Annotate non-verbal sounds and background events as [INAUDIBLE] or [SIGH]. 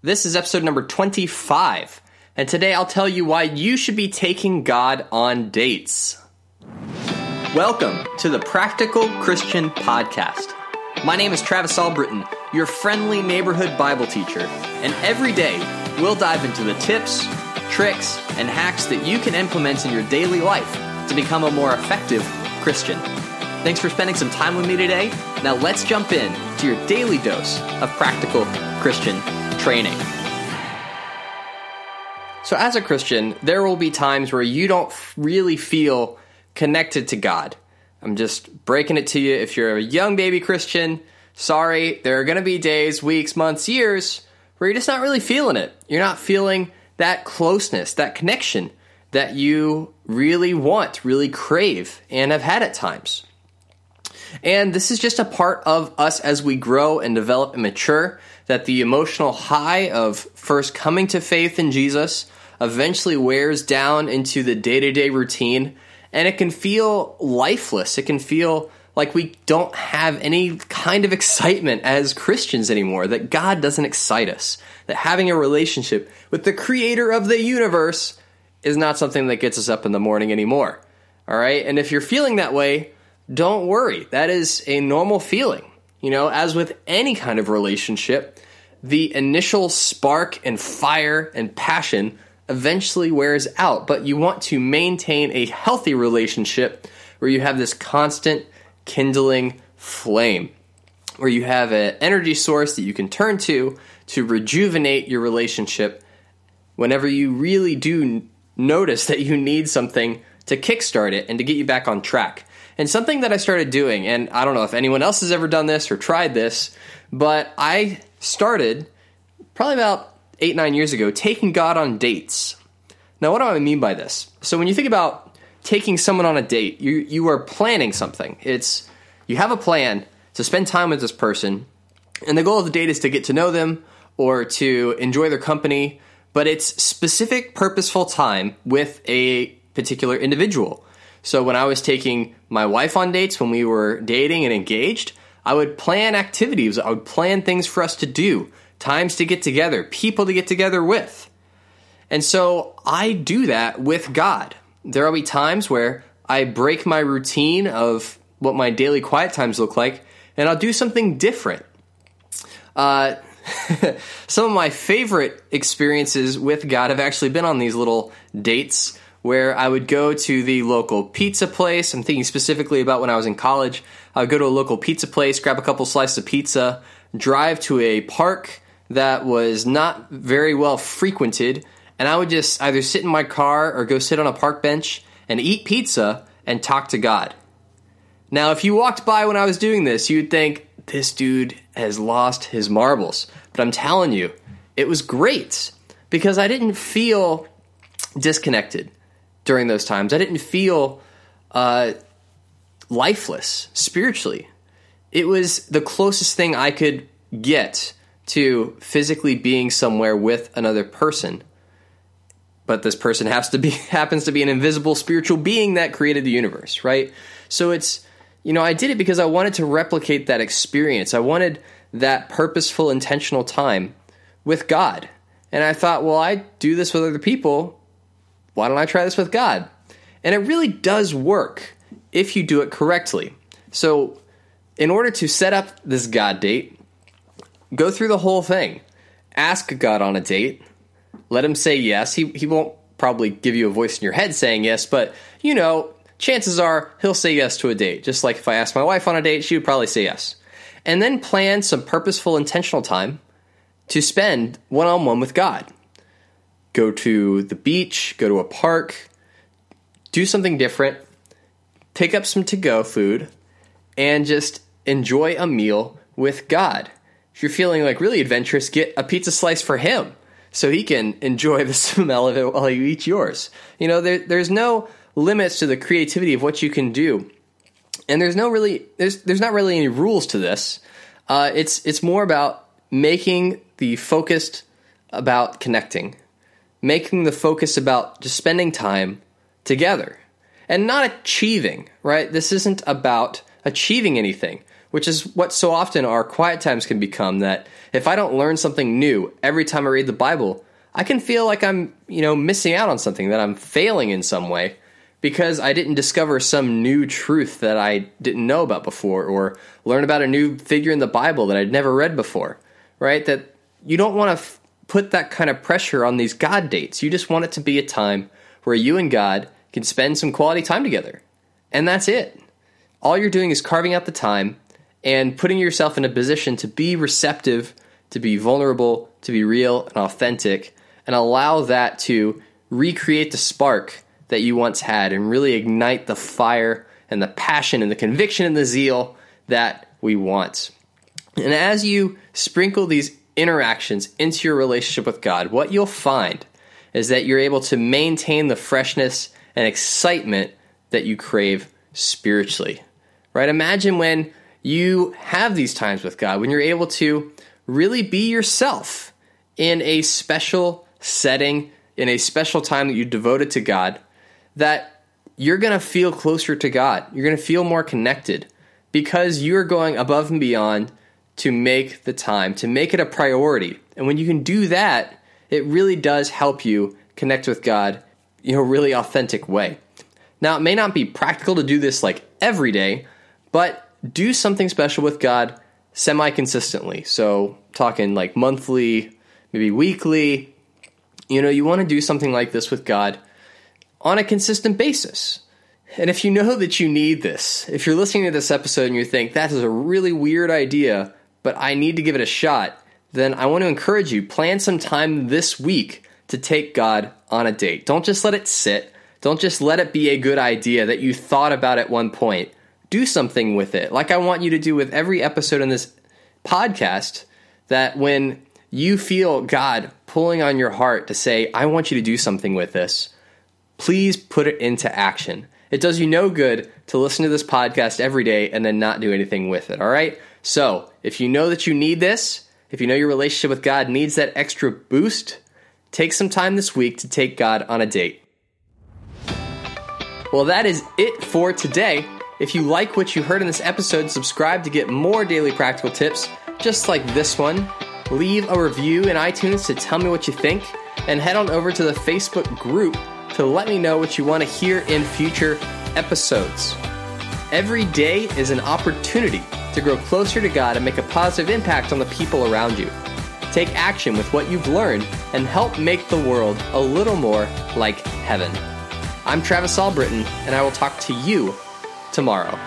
This is episode number 25, and today I'll tell you why you should be taking God on dates. Welcome to the Practical Christian Podcast. My name is Travis Albritton, your friendly neighborhood Bible teacher, and every day we'll dive into the tips, tricks, and hacks that you can implement in your daily life to become a more effective Christian. Thanks for spending some time with me today. Now let's jump in to your daily dose of practical Christian training. So, as a Christian, there will be times where you don't really feel connected to God. I'm just breaking it to you. If you're a young baby Christian, sorry, there are going to be days, weeks, months, years where you're just not really feeling it. You're not feeling that closeness, that connection that you really want, really crave, and have had at times. And this is just a part of us as we grow and develop and mature that the emotional high of first coming to faith in Jesus eventually wears down into the day to day routine. And it can feel lifeless. It can feel like we don't have any kind of excitement as Christians anymore, that God doesn't excite us, that having a relationship with the creator of the universe is not something that gets us up in the morning anymore. All right? And if you're feeling that way, don't worry. That is a normal feeling. You know, as with any kind of relationship, the initial spark and fire and passion eventually wears out, but you want to maintain a healthy relationship where you have this constant kindling flame, where you have an energy source that you can turn to to rejuvenate your relationship whenever you really do notice that you need something to kickstart it and to get you back on track. And something that I started doing, and I don't know if anyone else has ever done this or tried this, but I started probably about eight, nine years ago taking God on dates. Now, what do I mean by this? So, when you think about taking someone on a date, you, you are planning something. It's you have a plan to spend time with this person, and the goal of the date is to get to know them or to enjoy their company, but it's specific, purposeful time with a particular individual. So when I was taking my wife on dates when we were dating and engaged, I would plan activities, I would plan things for us to do, times to get together, people to get together with. And so I do that with God. There will be times where I break my routine of what my daily quiet times look like, and I'll do something different. Uh, [LAUGHS] some of my favorite experiences with God have actually been on these little dates where I would go to the local pizza place. I'm thinking specifically about when I was in college. I would go to a local pizza place, grab a couple slices of pizza, drive to a park that was not very well frequented, and I would just either sit in my car or go sit on a park bench and eat pizza and talk to God. Now, if you walked by when I was doing this, you'd think, this dude has lost his marbles. But I'm telling you, it was great because I didn't feel disconnected during those times. I didn't feel uh, lifeless spiritually. It was the closest thing I could get to physically being somewhere with another person. But this person [LAUGHS] has to be happens to be an invisible spiritual being that created the universe, right? So it's you know, I did it because I wanted to replicate that experience. I wanted that purposeful intentional time with God. And I thought, well, I do this with other people why don't I try this with God? And it really does work if you do it correctly. So, in order to set up this God date, go through the whole thing. Ask God on a date. Let him say yes. He, he won't probably give you a voice in your head saying yes, but you know, chances are he'll say yes to a date. Just like if I asked my wife on a date, she would probably say yes. And then plan some purposeful, intentional time to spend one on one with God go to the beach, go to a park, do something different, pick up some to go food, and just enjoy a meal with God. If you're feeling like really adventurous, get a pizza slice for Him so He can enjoy [LAUGHS] the smell of it while you eat yours. You know, there, there's no limits to the creativity of what you can do. And there's no really there's there's not really any rules to this. Uh, it's it's more about making the focused about connecting making the focus about just spending time together and not achieving, right? This isn't about achieving anything. which is what so often our quiet times can become that if I don't learn something new every time I read the Bible, I can feel like I'm, you know, missing out on something, that I'm failing in some way because I didn't discover some new truth that I didn't know about before or learn about a new figure in the Bible that I'd never read before, right? That you don't want to put that kind of pressure on these God dates. You just want it to be a time where you and God can spend some quality time together. And that's it. All you're doing is carving out the time and putting yourself in a position to be receptive, to be vulnerable, to be real and authentic, and allow that to recreate the spark that you once had and really ignite the fire and the passion and the conviction and the zeal that we want. And as you sprinkle these interactions into your relationship with God, what you'll find is that you're able to maintain the freshness and excitement that you crave spiritually. Right? Imagine when you have these times with God, when you're able to really be yourself in a special setting, in a special time that you devoted to God, that you're going to feel closer to God. You're going to feel more connected because you're going above and beyond to make the time, to make it a priority. And when you can do that, it really does help you connect with God in a really authentic way. Now, it may not be practical to do this like every day, but do something special with God semi consistently. So, talking like monthly, maybe weekly. You know, you want to do something like this with God on a consistent basis. And if you know that you need this, if you're listening to this episode and you think that is a really weird idea, but I need to give it a shot, then I want to encourage you plan some time this week to take God on a date. Don't just let it sit. Don't just let it be a good idea that you thought about at one point. Do something with it. Like I want you to do with every episode in this podcast that when you feel God pulling on your heart to say, I want you to do something with this, please put it into action. It does you no good to listen to this podcast every day and then not do anything with it, all right? So, if you know that you need this, if you know your relationship with God needs that extra boost, take some time this week to take God on a date. Well, that is it for today. If you like what you heard in this episode, subscribe to get more daily practical tips just like this one. Leave a review in iTunes to tell me what you think, and head on over to the Facebook group to let me know what you want to hear in future episodes. Every day is an opportunity to grow closer to God and make a positive impact on the people around you. Take action with what you've learned and help make the world a little more like heaven. I'm Travis Albritton, and I will talk to you tomorrow.